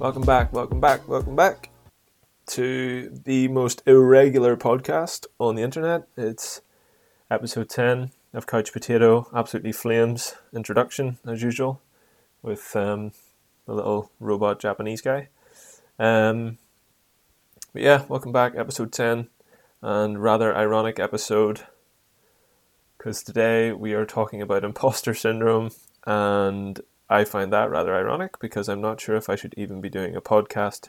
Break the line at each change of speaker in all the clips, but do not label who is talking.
Welcome
back, welcome back, welcome back to the most irregular podcast on the internet. It's episode 10 of Couch Potato, absolutely flames introduction, as usual, with um, the little robot Japanese guy. Um, but yeah, welcome back, episode 10, and rather ironic episode because today we are talking about imposter syndrome and I find that rather ironic because I'm not sure if I should even be doing a podcast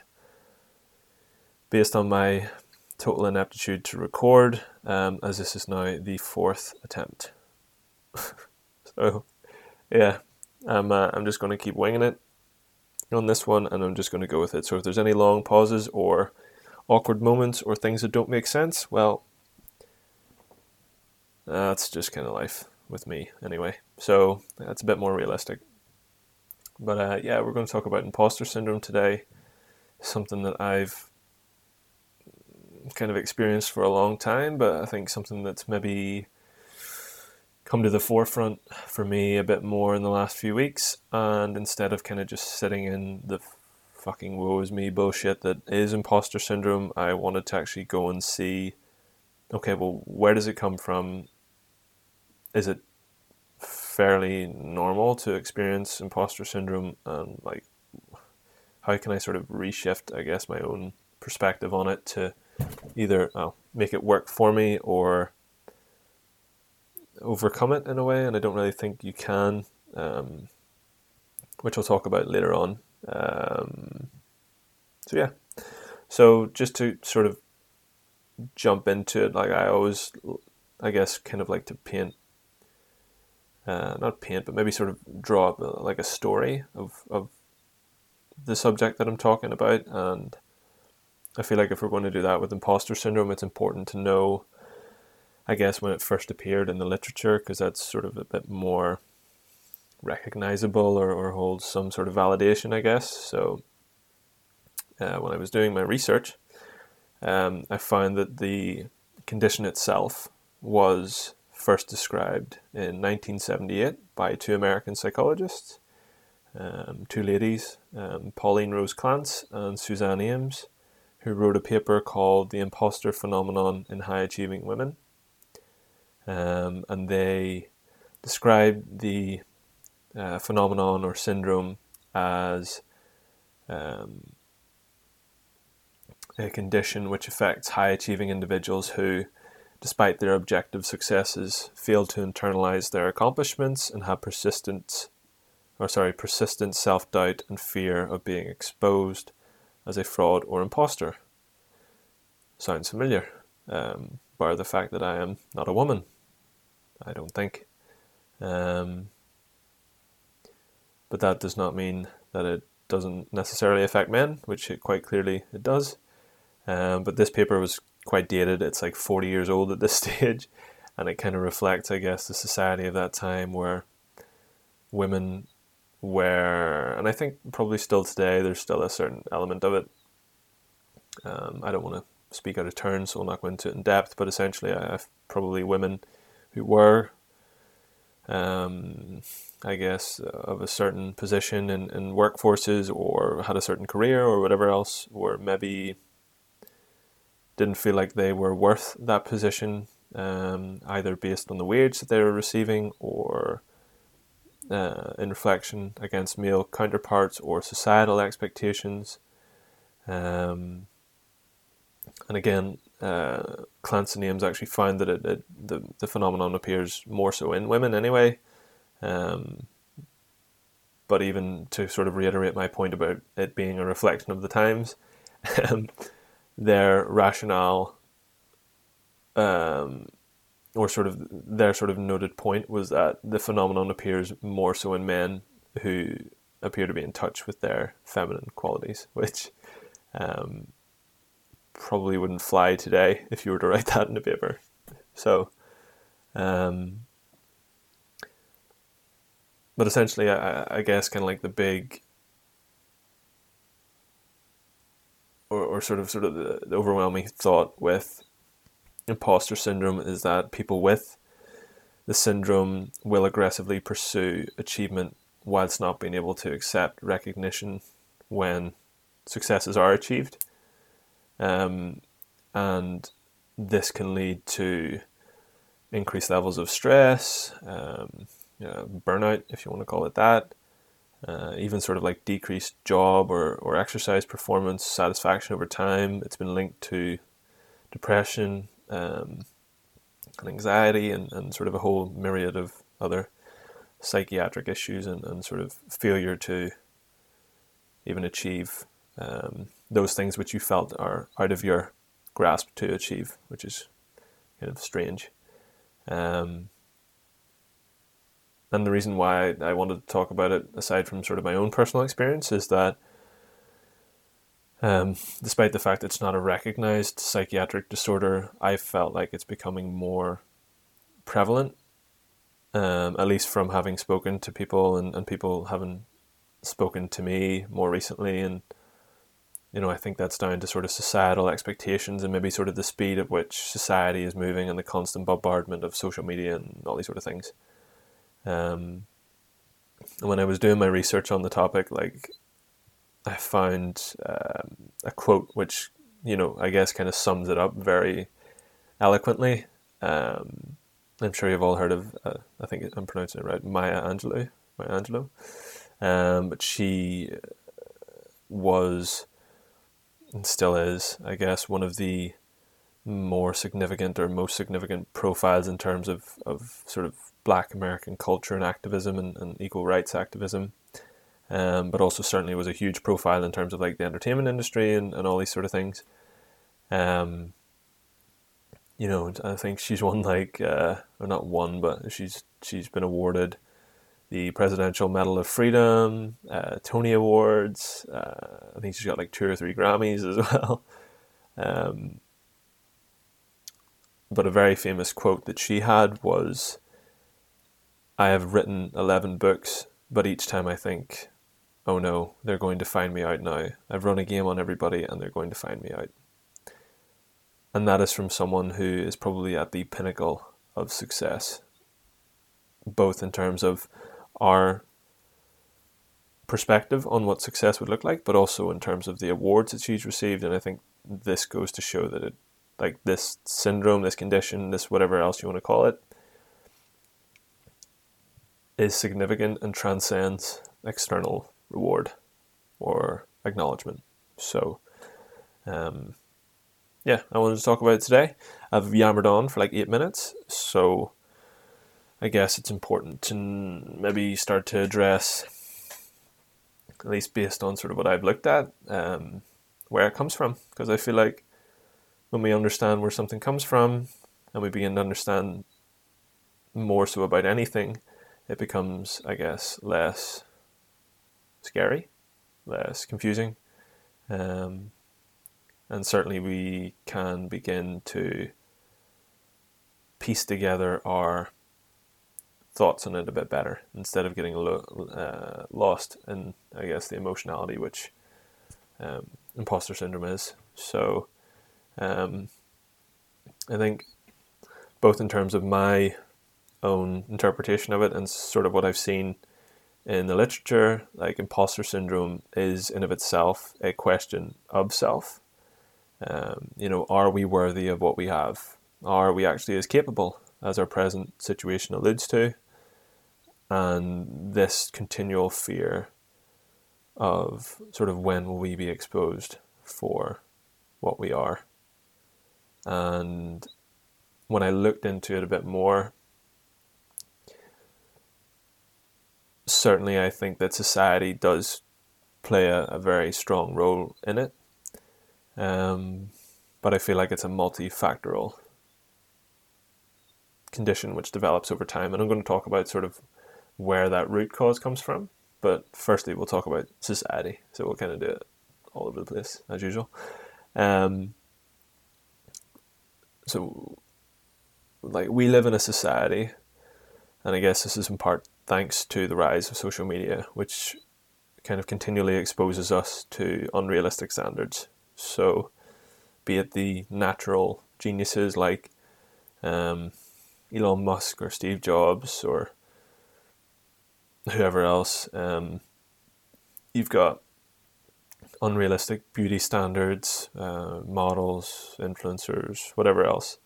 based on my total ineptitude to record, um, as this is now the fourth attempt. so, yeah, I'm, uh, I'm just going to keep winging it on this one and I'm just going to go with it. So, if there's any long pauses or awkward moments or things that don't make sense, well, that's just kind of life with me anyway. So, that's a bit more realistic. But uh, yeah, we're going to talk about imposter syndrome today. Something that I've kind of experienced for a long time, but I think something that's maybe come to the forefront for me a bit more in the last few weeks. And instead of kind of just sitting in the fucking woe is me bullshit that is imposter syndrome, I wanted to actually go and see okay, well, where does it come from? Is it fairly normal to experience imposter syndrome and like how can I sort of reshift I guess my own perspective on it to either oh, make it work for me or overcome it in a way and I don't really think you can um, which I'll talk about later on um, so yeah so just to sort of jump into it like I always I guess kind of like to paint uh, not paint, but maybe sort of draw up a, like a story of, of the subject that I'm talking about. And I feel like if we're going to do that with imposter syndrome, it's important to know, I guess, when it first appeared in the literature, because that's sort of a bit more recognizable or, or holds some sort of validation, I guess. So uh, when I was doing my research, um, I found that the condition itself was first described in 1978 by two American psychologists, um, two ladies, um, Pauline Rose Clance and Suzanne Imes, who wrote a paper called The Imposter Phenomenon in High Achieving Women. Um, and they describe the uh, phenomenon or syndrome as um, a condition which affects high achieving individuals who despite their objective successes, fail to internalize their accomplishments and have persistent, or sorry, persistent self-doubt and fear of being exposed as a fraud or imposter. Sounds familiar, um, bar the fact that I am not a woman. I don't think. Um, but that does not mean that it doesn't necessarily affect men, which it quite clearly it does. Um, but this paper was quite dated. It's like 40 years old at this stage, and it kind of reflects, I guess, the society of that time where women were, and I think probably still today, there's still a certain element of it. Um, I don't want to speak out of turn, so I'll not go into it in depth, but essentially, I have probably women who were, um, I guess, of a certain position in, in workforces or had a certain career or whatever else, or maybe didn't feel like they were worth that position, um, either based on the wage that they were receiving or uh, in reflection against male counterparts or societal expectations. Um, and again, uh, Clance and Imes actually found that it, it, the, the phenomenon appears more so in women anyway. Um, but even to sort of reiterate my point about it being a reflection of the times, um, their rationale um, or sort of their sort of noted point was that the phenomenon appears more so in men who appear to be in touch with their feminine qualities, which um, probably wouldn't fly today if you were to write that in a paper. So, um, but essentially, I, I guess kind of like the big or, or sort of sort of the, the overwhelming thought with imposter syndrome is that people with the syndrome will aggressively pursue achievement whilst not being able to accept recognition when successes are achieved. Um, and this can lead to increased levels of stress, um, you know, burnout, if you want to call it that, uh, even sort of like decreased job or, or exercise performance satisfaction over time. It's been linked to depression um, and anxiety and, and sort of a whole myriad of other psychiatric issues and, and sort of failure to even achieve um, those things which you felt are out of your grasp to achieve, which is kind of strange. Um, and the reason why I wanted to talk about it, aside from sort of my own personal experience, is that um, despite the fact it's not a recognized psychiatric disorder, I felt like it's becoming more prevalent, um, at least from having spoken to people and, and people having spoken to me more recently. And, you know, I think that's down to sort of societal expectations and maybe sort of the speed at which society is moving and the constant bombardment of social media and all these sort of things. Um, when I was doing my research on the topic, like I found um, a quote which you know I guess kind of sums it up very eloquently. Um, I'm sure you've all heard of. Uh, I think I'm pronouncing it right. Maya Angelou. Maya Angelou. Um, but she was and still is, I guess, one of the more significant or most significant profiles in terms of, of sort of black American culture and activism and, and equal rights activism. Um, but also certainly was a huge profile in terms of like the entertainment industry and, and all these sort of things. Um, you know, I think she's won like, uh, or not won, but she's she's been awarded the Presidential Medal of Freedom, uh, Tony Awards. Uh, I think she's got like two or three Grammys as well. Um, but a very famous quote that she had was I have written 11 books, but each time I think, oh no, they're going to find me out now. I've run a game on everybody and they're going to find me out. And that is from someone who is probably at the pinnacle of success, both in terms of our perspective on what success would look like, but also in terms of the awards that she's received. And I think this goes to show that it, like this syndrome, this condition, this whatever else you want to call it, is significant and transcends external reward or acknowledgement. So, um, yeah, I wanted to talk about it today. I've yammered on for like eight minutes, so I guess it's important to maybe start to address, at least based on sort of what I've looked at, um, where it comes from. Because I feel like when we understand where something comes from and we begin to understand more so about anything, it becomes, I guess, less scary, less confusing. Um, and certainly we can begin to piece together our thoughts on it a bit better instead of getting lo- uh, lost in, I guess, the emotionality which um, imposter syndrome is. So um, I think both in terms of my own interpretation of it and sort of what I've seen in the literature, like imposter syndrome is in of itself a question of self. Um, you know, are we worthy of what we have? Are we actually as capable as our present situation alludes to? And this continual fear of sort of when will we be exposed for what we are. And when I looked into it a bit more, certainly I think that society does play a, a very strong role in it. Um, but I feel like it's a multifactorial condition which develops over time. And I'm going to talk about sort of where that root cause comes from. But firstly, we'll talk about society. So we'll kind of do it all over the place as usual. Um, so, like, we live in a society, and I guess this is in part thanks to the rise of social media, which kind of continually exposes us to unrealistic standards So, be it the natural geniuses like um, Elon Musk or Steve Jobs or whoever else, um, you've got unrealistic beauty standards, uh, models, influencers, whatever else.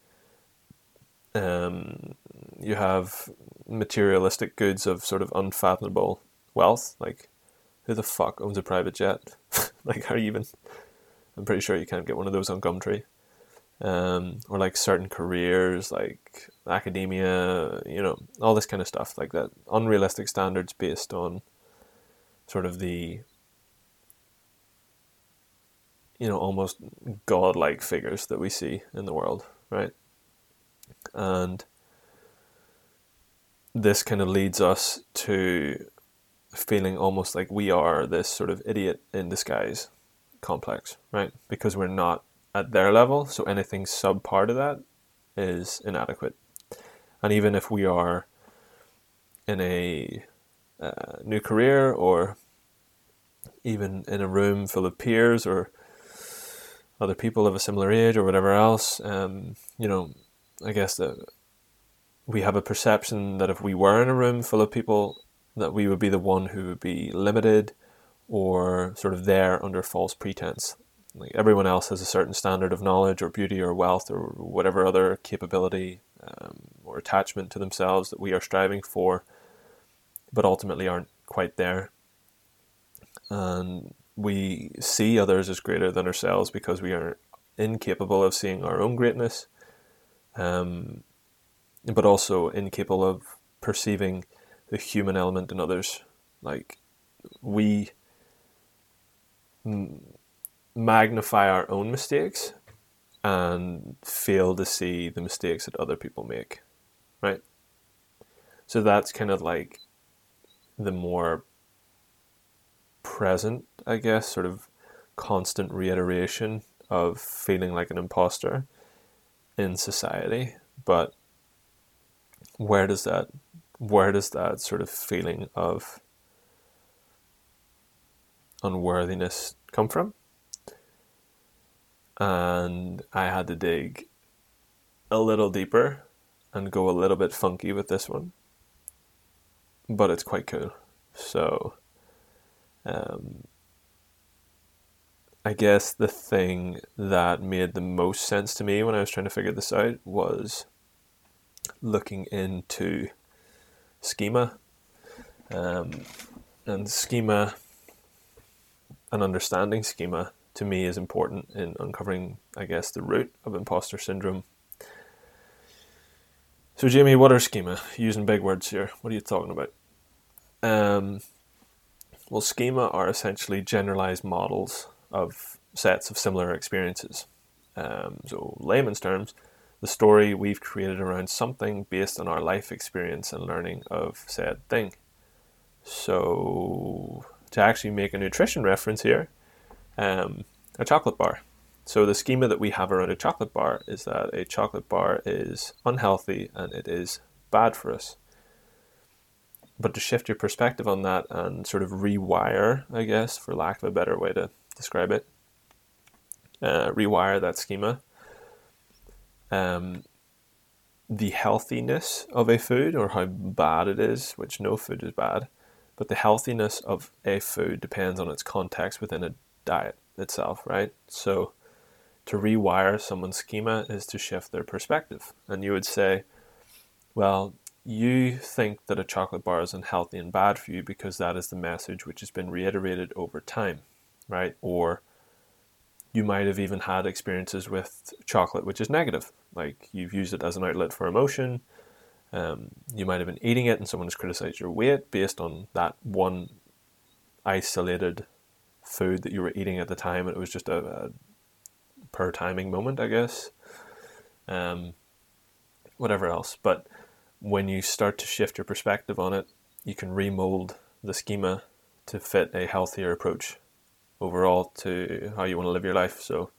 Um, you have materialistic goods of sort of unfathomable wealth, like who the fuck owns a private jet? like, how you even? I'm pretty sure you can't get one of those on Gumtree. Um, or like certain careers, like academia, you know, all this kind of stuff, like that. Unrealistic standards based on sort of the, you know, almost godlike figures that we see in the world, right? And this kind of leads us to feeling almost like we are this sort of idiot in disguise complex, right? Because we're not at their level, so anything subpar to that is inadequate. And even if we are in a uh, new career or even in a room full of peers or other people of a similar age or whatever else, um, you know, I guess that we have a perception that if we were in a room full of people, that we would be the one who would be limited or sort of there under false pretense. Like everyone else has a certain standard of knowledge or beauty or wealth or whatever other capability um, or attachment to themselves that we are striving for, but ultimately aren't quite there. And we see others as greater than ourselves because we are incapable of seeing our own greatness, um, but also incapable of perceiving the human element in others. Like we magnify our own mistakes and fail to see the mistakes that other people make, right? So that's kind of like the more present, I guess, sort of constant reiteration of feeling like an imposter in society. But where does that where does that sort of feeling of unworthiness come from? And I had to dig a little deeper and go a little bit funky with this one. But it's quite cool. So, um, I guess the thing that made the most sense to me when I was trying to figure this out was looking into schema. Um, and schema and understanding schema to me is important in uncovering, I guess, the root of imposter syndrome. So, Jamie, what are schema? Using big words here. What are you talking about? Um, well, schema are essentially generalized models of sets of similar experiences. Um, so, layman's terms, the story we've created around something based on our life experience and learning of said thing. So, to actually make a nutrition reference here, um, a chocolate bar. So, the schema that we have around a chocolate bar is that a chocolate bar is unhealthy and it is bad for us. But to shift your perspective on that and sort of rewire, I guess, for lack of a better way to describe it, uh, rewire that schema um, the healthiness of a food or how bad it is, which no food is bad, but the healthiness of a food depends on its context within a diet itself, right? So to rewire someone's schema is to shift their perspective. And you would say, well, you think that a chocolate bar is unhealthy and bad for you because that is the message which has been reiterated over time, right? Or you might have even had experiences with chocolate which is negative like you've used it as an outlet for emotion um, you might have been eating it and someone has criticized your weight based on that one isolated food that you were eating at the time and it was just a, a per timing moment i guess um, whatever else but when you start to shift your perspective on it you can remold the schema to fit a healthier approach overall to how you want to live your life. So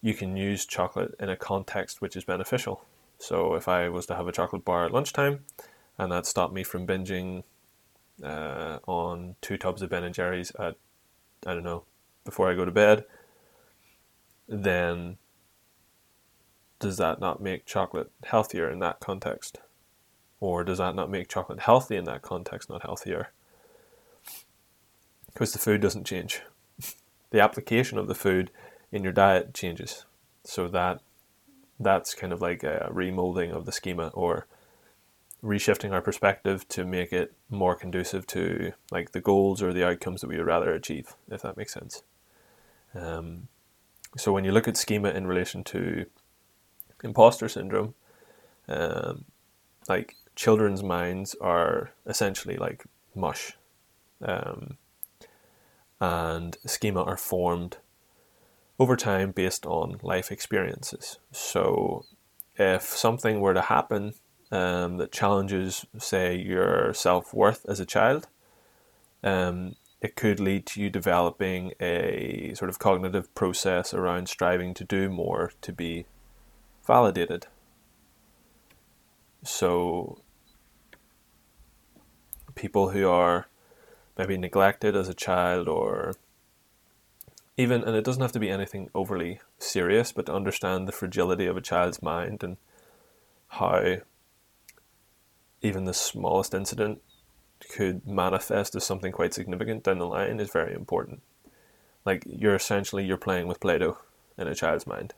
you can use chocolate in a context which is beneficial. So if I was to have a chocolate bar at lunchtime and that stopped me from binging uh, on two tubs of Ben and Jerry's at, I don't know, before I go to bed, then does that not make chocolate healthier in that context? Or does that not make chocolate healthy in that context, not healthier? Because the food doesn't change. the application of the food in your diet changes. So that that's kind of like a remolding of the schema or reshifting our perspective to make it more conducive to like the goals or the outcomes that we would rather achieve, if that makes sense. Um, so when you look at schema in relation to imposter syndrome, um, like children's minds are essentially like mush, um, and schema are formed over time based on life experiences. So if something were to happen um, that challenges, say, your self worth as a child, um, it could lead to you developing a sort of cognitive process around striving to do more to be validated. So, people who are maybe neglected as a child or even and it doesn't have to be anything overly serious but to understand the fragility of a child's mind and how even the smallest incident could manifest as something quite significant down the line is very important like you're essentially you're playing with play-doh in a child's mind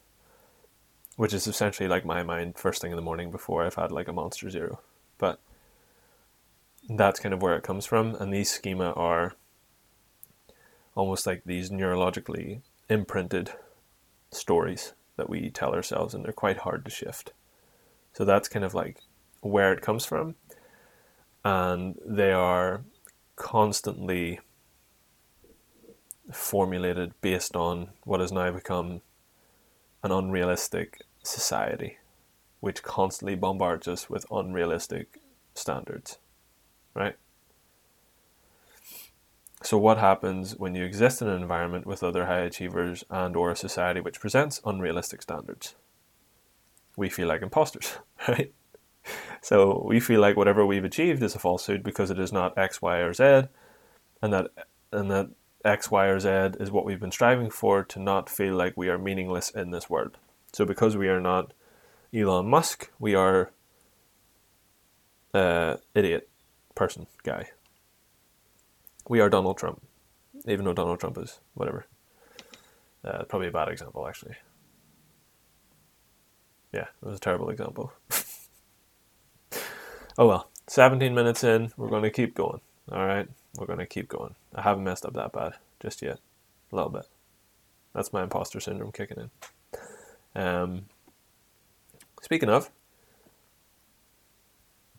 which is essentially like my mind first thing in the morning before i've had like a monster zero but that's kind of where it comes from and these schema are almost like these neurologically imprinted stories that we tell ourselves, and they're quite hard to shift. So that's kind of like where it comes from. And they are constantly formulated based on what has now become an unrealistic society, which constantly bombards us with unrealistic standards, right? So what happens when you exist in an environment with other high achievers and or a society which presents unrealistic standards? We feel like imposters, right? So we feel like whatever we've achieved is a falsehood because it is not X, Y, or Z, and that and that X, Y, or Z is what we've been striving for to not feel like we are meaningless in this world. So because we are not Elon Musk, we are uh, idiot person guy we are Donald Trump, even though Donald Trump is whatever. Uh, probably a bad example, actually. Yeah, it was a terrible example. oh well, 17 minutes in, we're going to keep going. All right, we're going to keep going. I haven't messed up that bad just yet, a little bit. That's my imposter syndrome kicking in. Um, speaking of,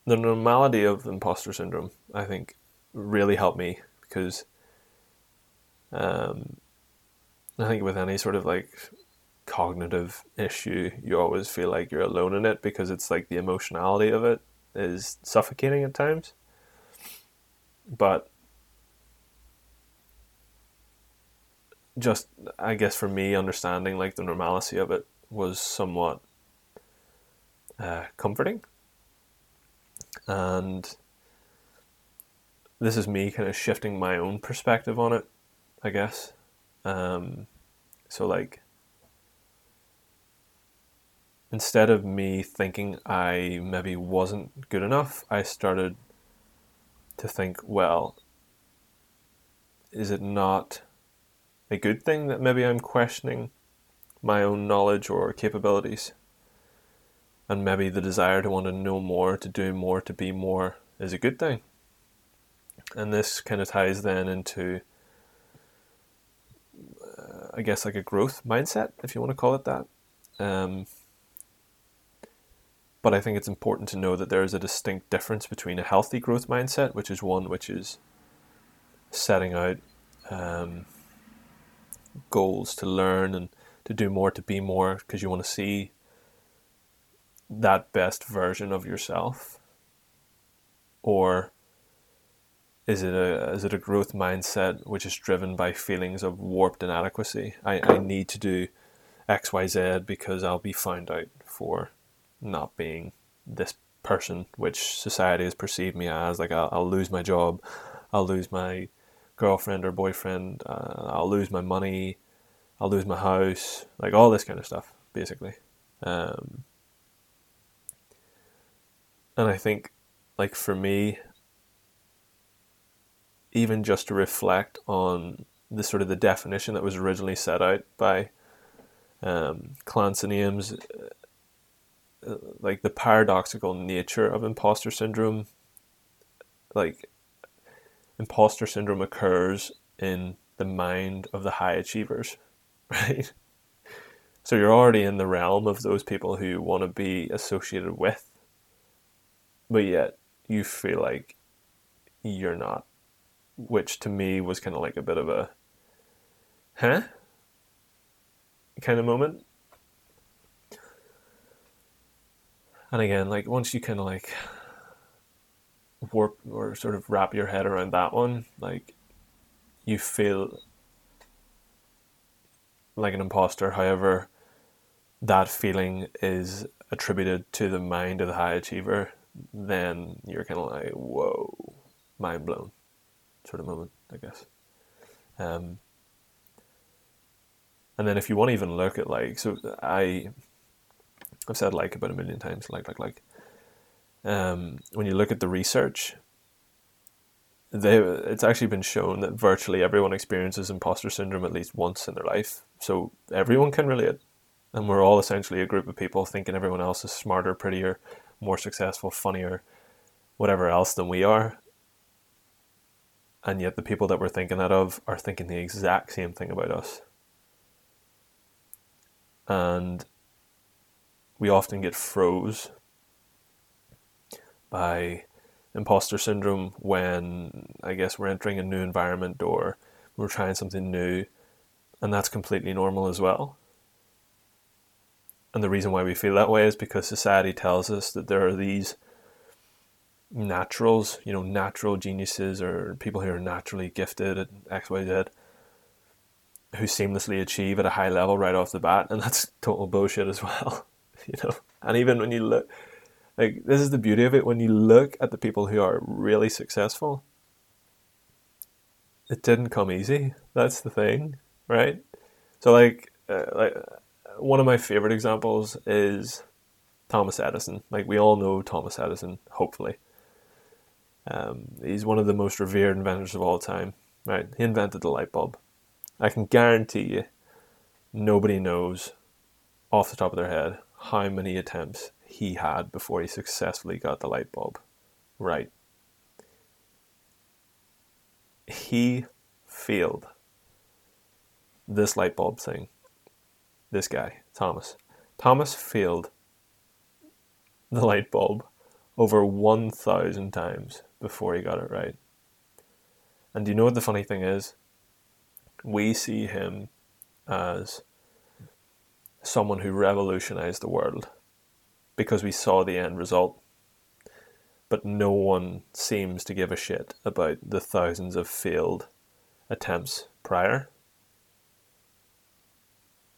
the normality of imposter syndrome, I think, really helped me because um, I think with any sort of like cognitive issue, you always feel like you're alone in it because it's like the emotionality of it is suffocating at times. But just, I guess for me, understanding like the normalcy of it was somewhat uh, comforting. And this is me kind of shifting my own perspective on it, I guess. Um, so like instead of me thinking I maybe wasn't good enough, I started to think, well, is it not a good thing that maybe I'm questioning my own knowledge or capabilities? And maybe the desire to want to know more, to do more, to be more is a good thing and this kind of ties then into uh, I guess like a growth mindset, if you want to call it that. Um, but I think it's important to know that there is a distinct difference between a healthy growth mindset, which is one which is setting out um, goals to learn and to do more, to be more, because you want to see that best version of yourself, or is it a is it a growth mindset which is driven by feelings of warped inadequacy? I, I need to do X, Y, Z because I'll be found out for not being this person which society has perceived me as. Like I'll, I'll lose my job, I'll lose my girlfriend or boyfriend, uh, I'll lose my money, I'll lose my house, like all this kind of stuff, basically. Um, and I think, like for me, even just to reflect on the sort of the definition that was originally set out by um, Clance and Imes, like the paradoxical nature of imposter syndrome, like imposter syndrome occurs in the mind of the high achievers, right? So you're already in the realm of those people who want to be associated with, but yet you feel like you're not, which to me was kind of like a bit of a, huh? kind of moment. And again, like once you kind of like warp or sort of wrap your head around that one, like you feel like an imposter. However, that feeling is attributed to the mind of the high achiever, then you're kind of like, whoa, mind blown sort of moment, I guess. Um, and then if you want to even look at like, so I, I've said like about a million times, like, like, like, um, when you look at the research, they it's actually been shown that virtually everyone experiences imposter syndrome at least once in their life. So everyone can relate, and we're all essentially a group of people thinking everyone else is smarter, prettier, more successful, funnier, whatever else than we are. And yet the people that we're thinking that of are thinking the exact same thing about us. And we often get froze by imposter syndrome when I guess we're entering a new environment or we're trying something new, and that's completely normal as well. And the reason why we feel that way is because society tells us that there are these naturals, you know, natural geniuses or people who are naturally gifted at X, Y, Z, who seamlessly achieve at a high level right off the bat, and that's total bullshit as well, you know. And even when you look, like this is the beauty of it. When you look at the people who are really successful it didn't come easy. That's the thing right? So like uh, like one of my favorite examples is Thomas Edison. Like we all know Thomas Edison hopefully. Um, he's one of the most revered inventors of all time right? He invented the light bulb. I can guarantee you nobody knows off the top of their head how many attempts he had before he successfully got the light bulb right. He failed this light bulb thing. This guy, Thomas. Thomas failed the light bulb over 1,000 times before he got it right. And do you know what the funny thing is? We see him as someone who revolutionized the world because we saw the end result. But no one seems to give a shit about the thousands of failed attempts prior.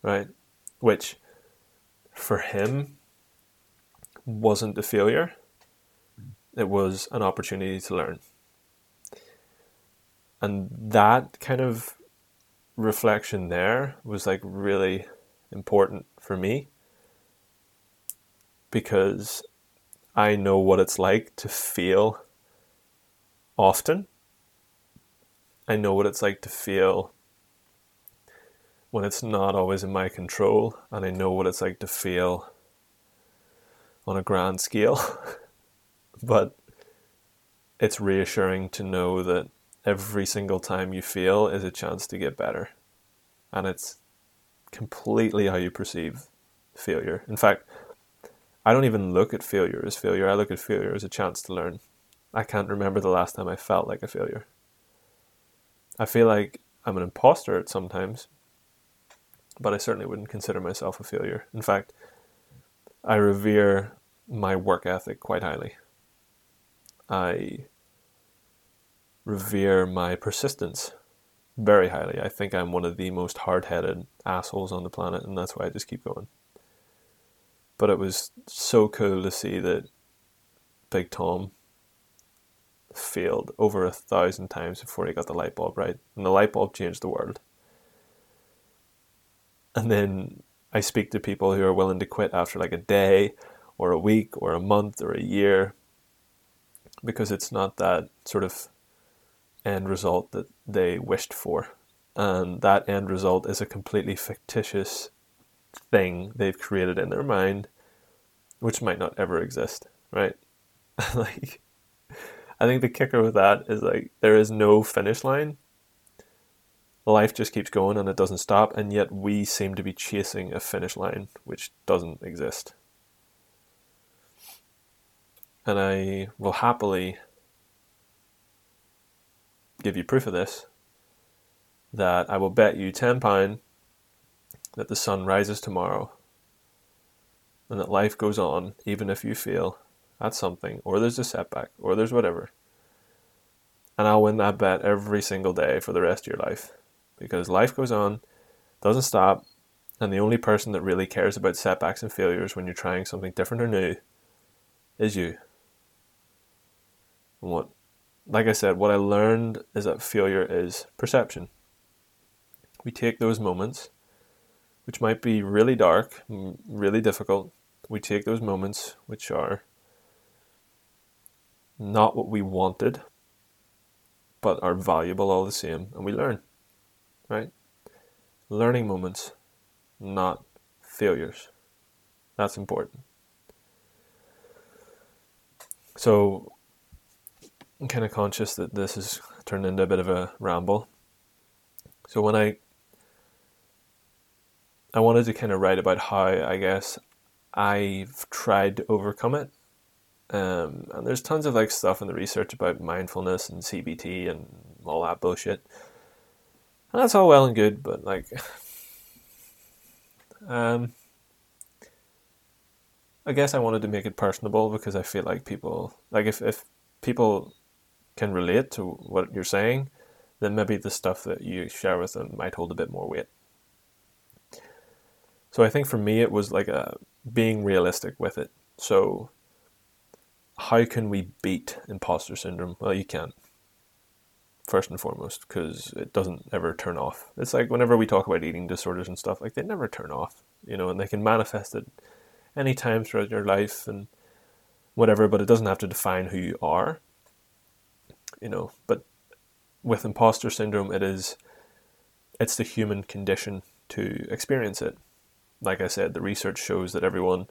Right? Which, for him, wasn't a failure, it was an opportunity to learn. And that kind of reflection there was like really important for me because I know what it's like to feel often. I know what it's like to feel when it's not always in my control, and I know what it's like to feel on a grand scale. but it's reassuring to know that every single time you feel is a chance to get better. And it's completely how you perceive failure. In fact, I don't even look at failure as failure. I look at failure as a chance to learn. I can't remember the last time I felt like a failure. I feel like I'm an imposter at sometimes, but I certainly wouldn't consider myself a failure. In fact, I revere my work ethic quite highly. I revere my persistence very highly. I think I'm one of the most hard headed assholes on the planet, and that's why I just keep going. But it was so cool to see that Big Tom failed over a thousand times before he got the light bulb right. And the light bulb changed the world. And then I speak to people who are willing to quit after like a day or a week or a month or a year because it's not that sort of end result that they wished for. And that end result is a completely fictitious thing they've created in their mind, which might not ever exist, right? like, I think the kicker with that is like there is no finish line. Life just keeps going and it doesn't stop, and yet we seem to be chasing a finish line which doesn't exist. And I will happily give you proof of this that I will bet you £10 that the sun rises tomorrow and that life goes on even if you feel at something or there's a setback or there's whatever. And I'll win that bet every single day for the rest of your life because life goes on, doesn't stop, and the only person that really cares about setbacks and failures when you're trying something different or new is you. What like I said, what I learned is that failure is perception. We take those moments, which might be really dark, really difficult. We take those moments, which are not what we wanted, but are valuable all the same, and we learn, right? Learning moments, not failures. That's important. So, I'm kind of conscious that this has turned into a bit of a ramble. So when I I wanted to kind of write about how I guess I've tried to overcome it. Um, and there's tons of like stuff in the research about mindfulness and CBT and all that bullshit. And that's all well and good, but like, um, I guess I wanted to make it personable because I feel like people, like if, if people can relate to what you're saying, then maybe the stuff that you share with them might hold a bit more weight. So I think for me, it was like a being realistic with it. So, how can we beat imposter syndrome? Well, you can't. First and foremost, because it doesn't ever turn off. It's like whenever we talk about eating disorders and stuff, like they never turn off, you know, and they can manifest it any time throughout your life and whatever, but it doesn't have to define who you are you know. But with imposter syndrome, it is it's the human condition to experience it. Like I said, the research shows that everyone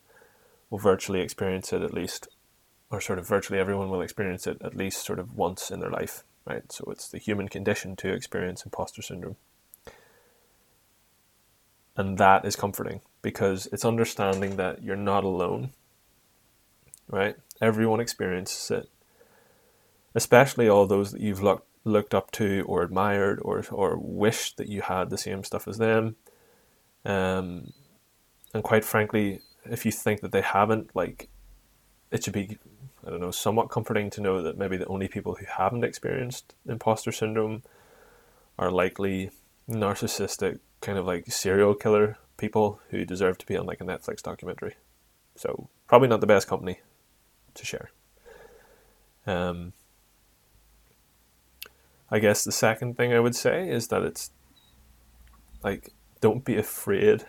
will virtually experience it at least, or sort of virtually everyone will experience it at least sort of once in their life, right? So it's the human condition to experience imposter syndrome. And that is comforting because it's understanding that you're not alone, right? Everyone experiences it especially all those that you've looked looked up to or admired or or wished that you had the same stuff as them. Um, and quite frankly, if you think that they haven't, like, it should be, I don't know, somewhat comforting to know that maybe the only people who haven't experienced imposter syndrome are likely narcissistic, kind of like serial killer people who deserve to be on like a Netflix documentary. So probably not the best company to share. Um, I guess the second thing I would say is that it's like don't be afraid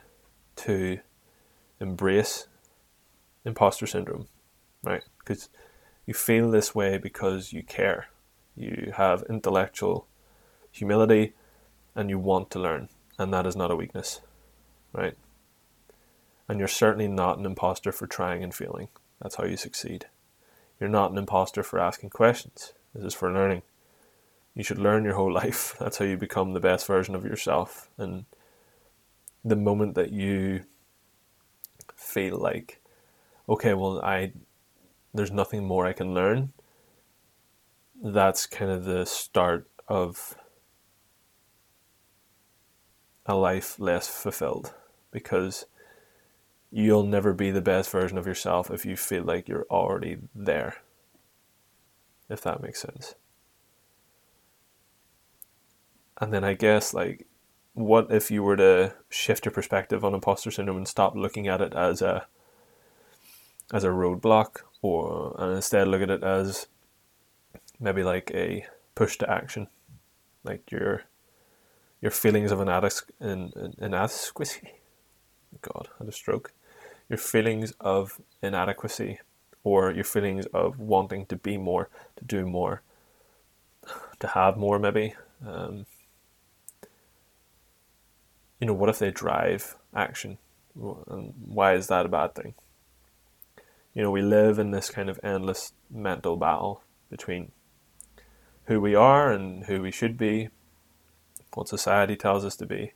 to embrace imposter syndrome, right? Because you feel this way because you care. You have intellectual humility and you want to learn, and that is not a weakness, right? And you're certainly not an imposter for trying and failing. That's how you succeed. You're not an imposter for asking questions. This is for learning you should learn your whole life. That's how you become the best version of yourself. And the moment that you feel like, okay, well, I there's nothing more I can learn, that's kind of the start of a life less fulfilled because you'll never be the best version of yourself if you feel like you're already there. If that makes sense. And then I guess like what if you were to shift your perspective on imposter syndrome and stop looking at it as a as a roadblock or and instead look at it as maybe like a push to action like your your feelings of an inadequacy God, I had a stroke. Your feelings of inadequacy or your feelings of wanting to be more, to do more, to have more, maybe. Um, you know, what if they drive action? And why is that a bad thing? You know, we live in this kind of endless mental battle between who we are and who we should be, what society tells us to be.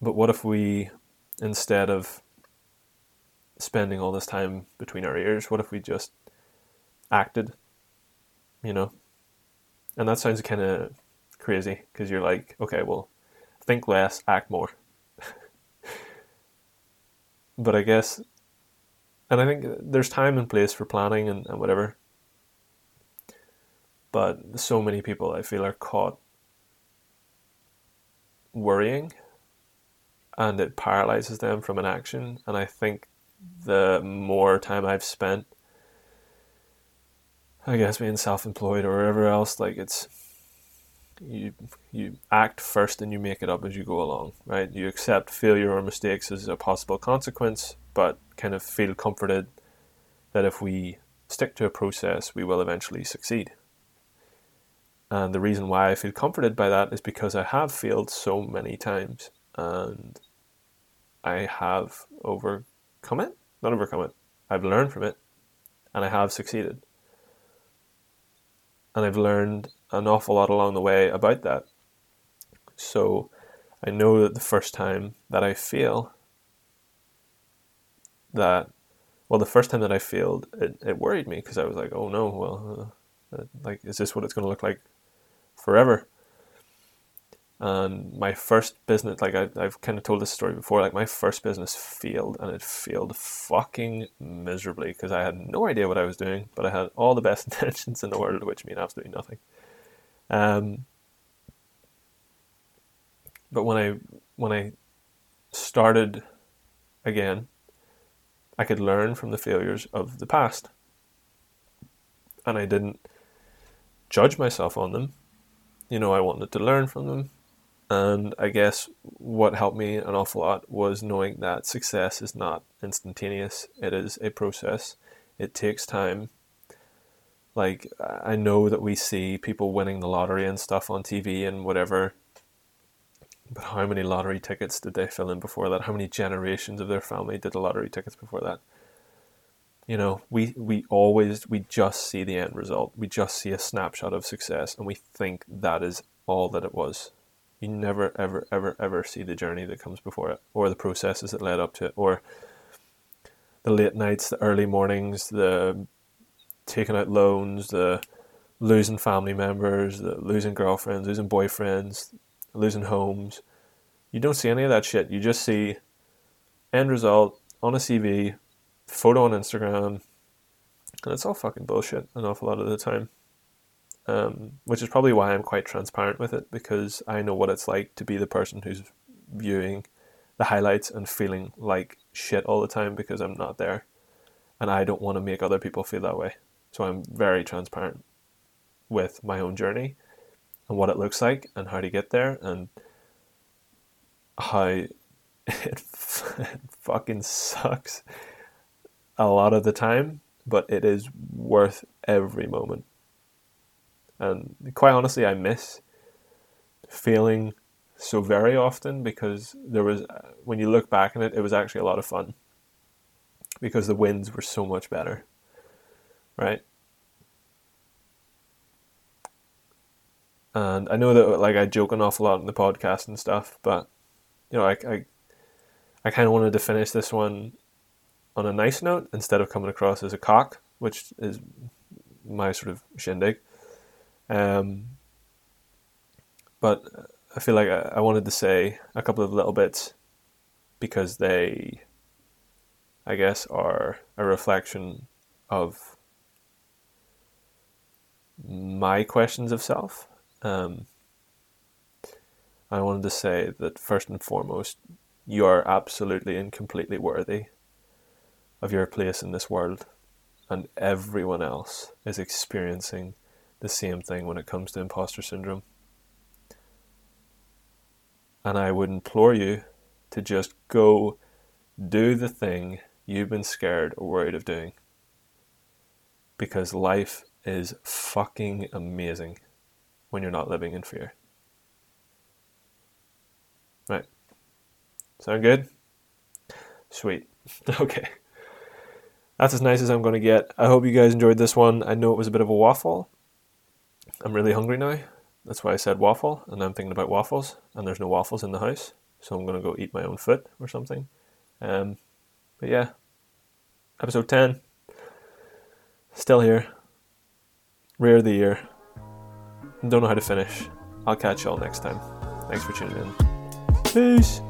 But what if we, instead of spending all this time between our ears, what if we just acted? You know? And that sounds kind of crazy because you're like, okay, well, think less, act more. but I guess, and I think there's time and place for planning and, and whatever. But so many people I feel are caught worrying and it paralyzes them from an action. And I think the more time I've spent, I guess being self-employed or wherever else, like it's you you act first and you make it up as you go along, right? You accept failure or mistakes as a possible consequence, but kind of feel comforted that if we stick to a process, we will eventually succeed. And the reason why I feel comforted by that is because I have failed so many times and I have overcome it, not overcome it. I've learned from it and I have succeeded. And I've learned an awful lot along the way about that. So I know that the first time that I fail, that, well, the first time that I failed, it, it worried me because I was like, oh no, well, uh, like, is this what it's going to look like forever? and my first business like I, i've kind of told this story before like my first business failed and it failed fucking miserably because i had no idea what i was doing but i had all the best intentions in the world which mean absolutely nothing um, but when I when I started again, I could learn from the failures of the past, and I didn't judge myself on them. You know, I wanted to learn from them, and I guess what helped me an awful lot was knowing that success is not instantaneous. It is a process. It takes time like I know that we see people winning the lottery and stuff on TV and whatever. But how many lottery tickets did they fill in before that? How many generations of their family did the lottery tickets before that? You know, we, we always we just see the end result. We just see a snapshot of success and we think that is all that it was. You never ever ever ever see the journey that comes before it or the processes that led up to it or the late nights, the early mornings, the taking out loans, the losing family members, the losing girlfriends, losing boyfriends, losing homes. You don't see any of that shit. You just see end result on a CV, photo on Instagram, and it's all fucking bullshit an awful lot of the time. Um, which is probably why I'm quite transparent with it because I know what it's like to be the person who's viewing the highlights and feeling like shit all the time because I'm not there. And I don't want to make other people feel that way. So I'm very transparent with my own journey and what it looks like and how to get there and how it, it fucking sucks a lot of the time, but it is worth every moment. And quite honestly, I miss failing so very often because there was, when you look back on it, it was actually a lot of fun because the wins were so much better right? And I know that like I joke an awful lot in the podcast and stuff, but you know, I I, I kind of wanted to finish this one on a nice note instead of coming across as a cock, which is my sort of shindig. Um, but I feel like I, I wanted to say a couple of little bits because they, I guess, are a reflection of my questions of self. Um, I wanted to say that first and foremost, you are absolutely and completely worthy of your place in this world, and everyone else is experiencing the same thing when it comes to imposter syndrome. And I would implore you to just go do the thing you've been scared or worried of doing. Because life is fucking amazing when you're not living in fear. Right. Sound good? Sweet. Okay. That's as nice as I'm going to get. I hope you guys enjoyed this one. I know it was a bit of a waffle. I'm really hungry now. That's why I said waffle, and I'm thinking about waffles, and there's no waffles in the house, so I'm going to go eat my own foot or something. Um, but yeah, episode 10. Still here. Rare of the year. Don't know how to finish. I'll catch y'all next time. Thanks for tuning in. Peace.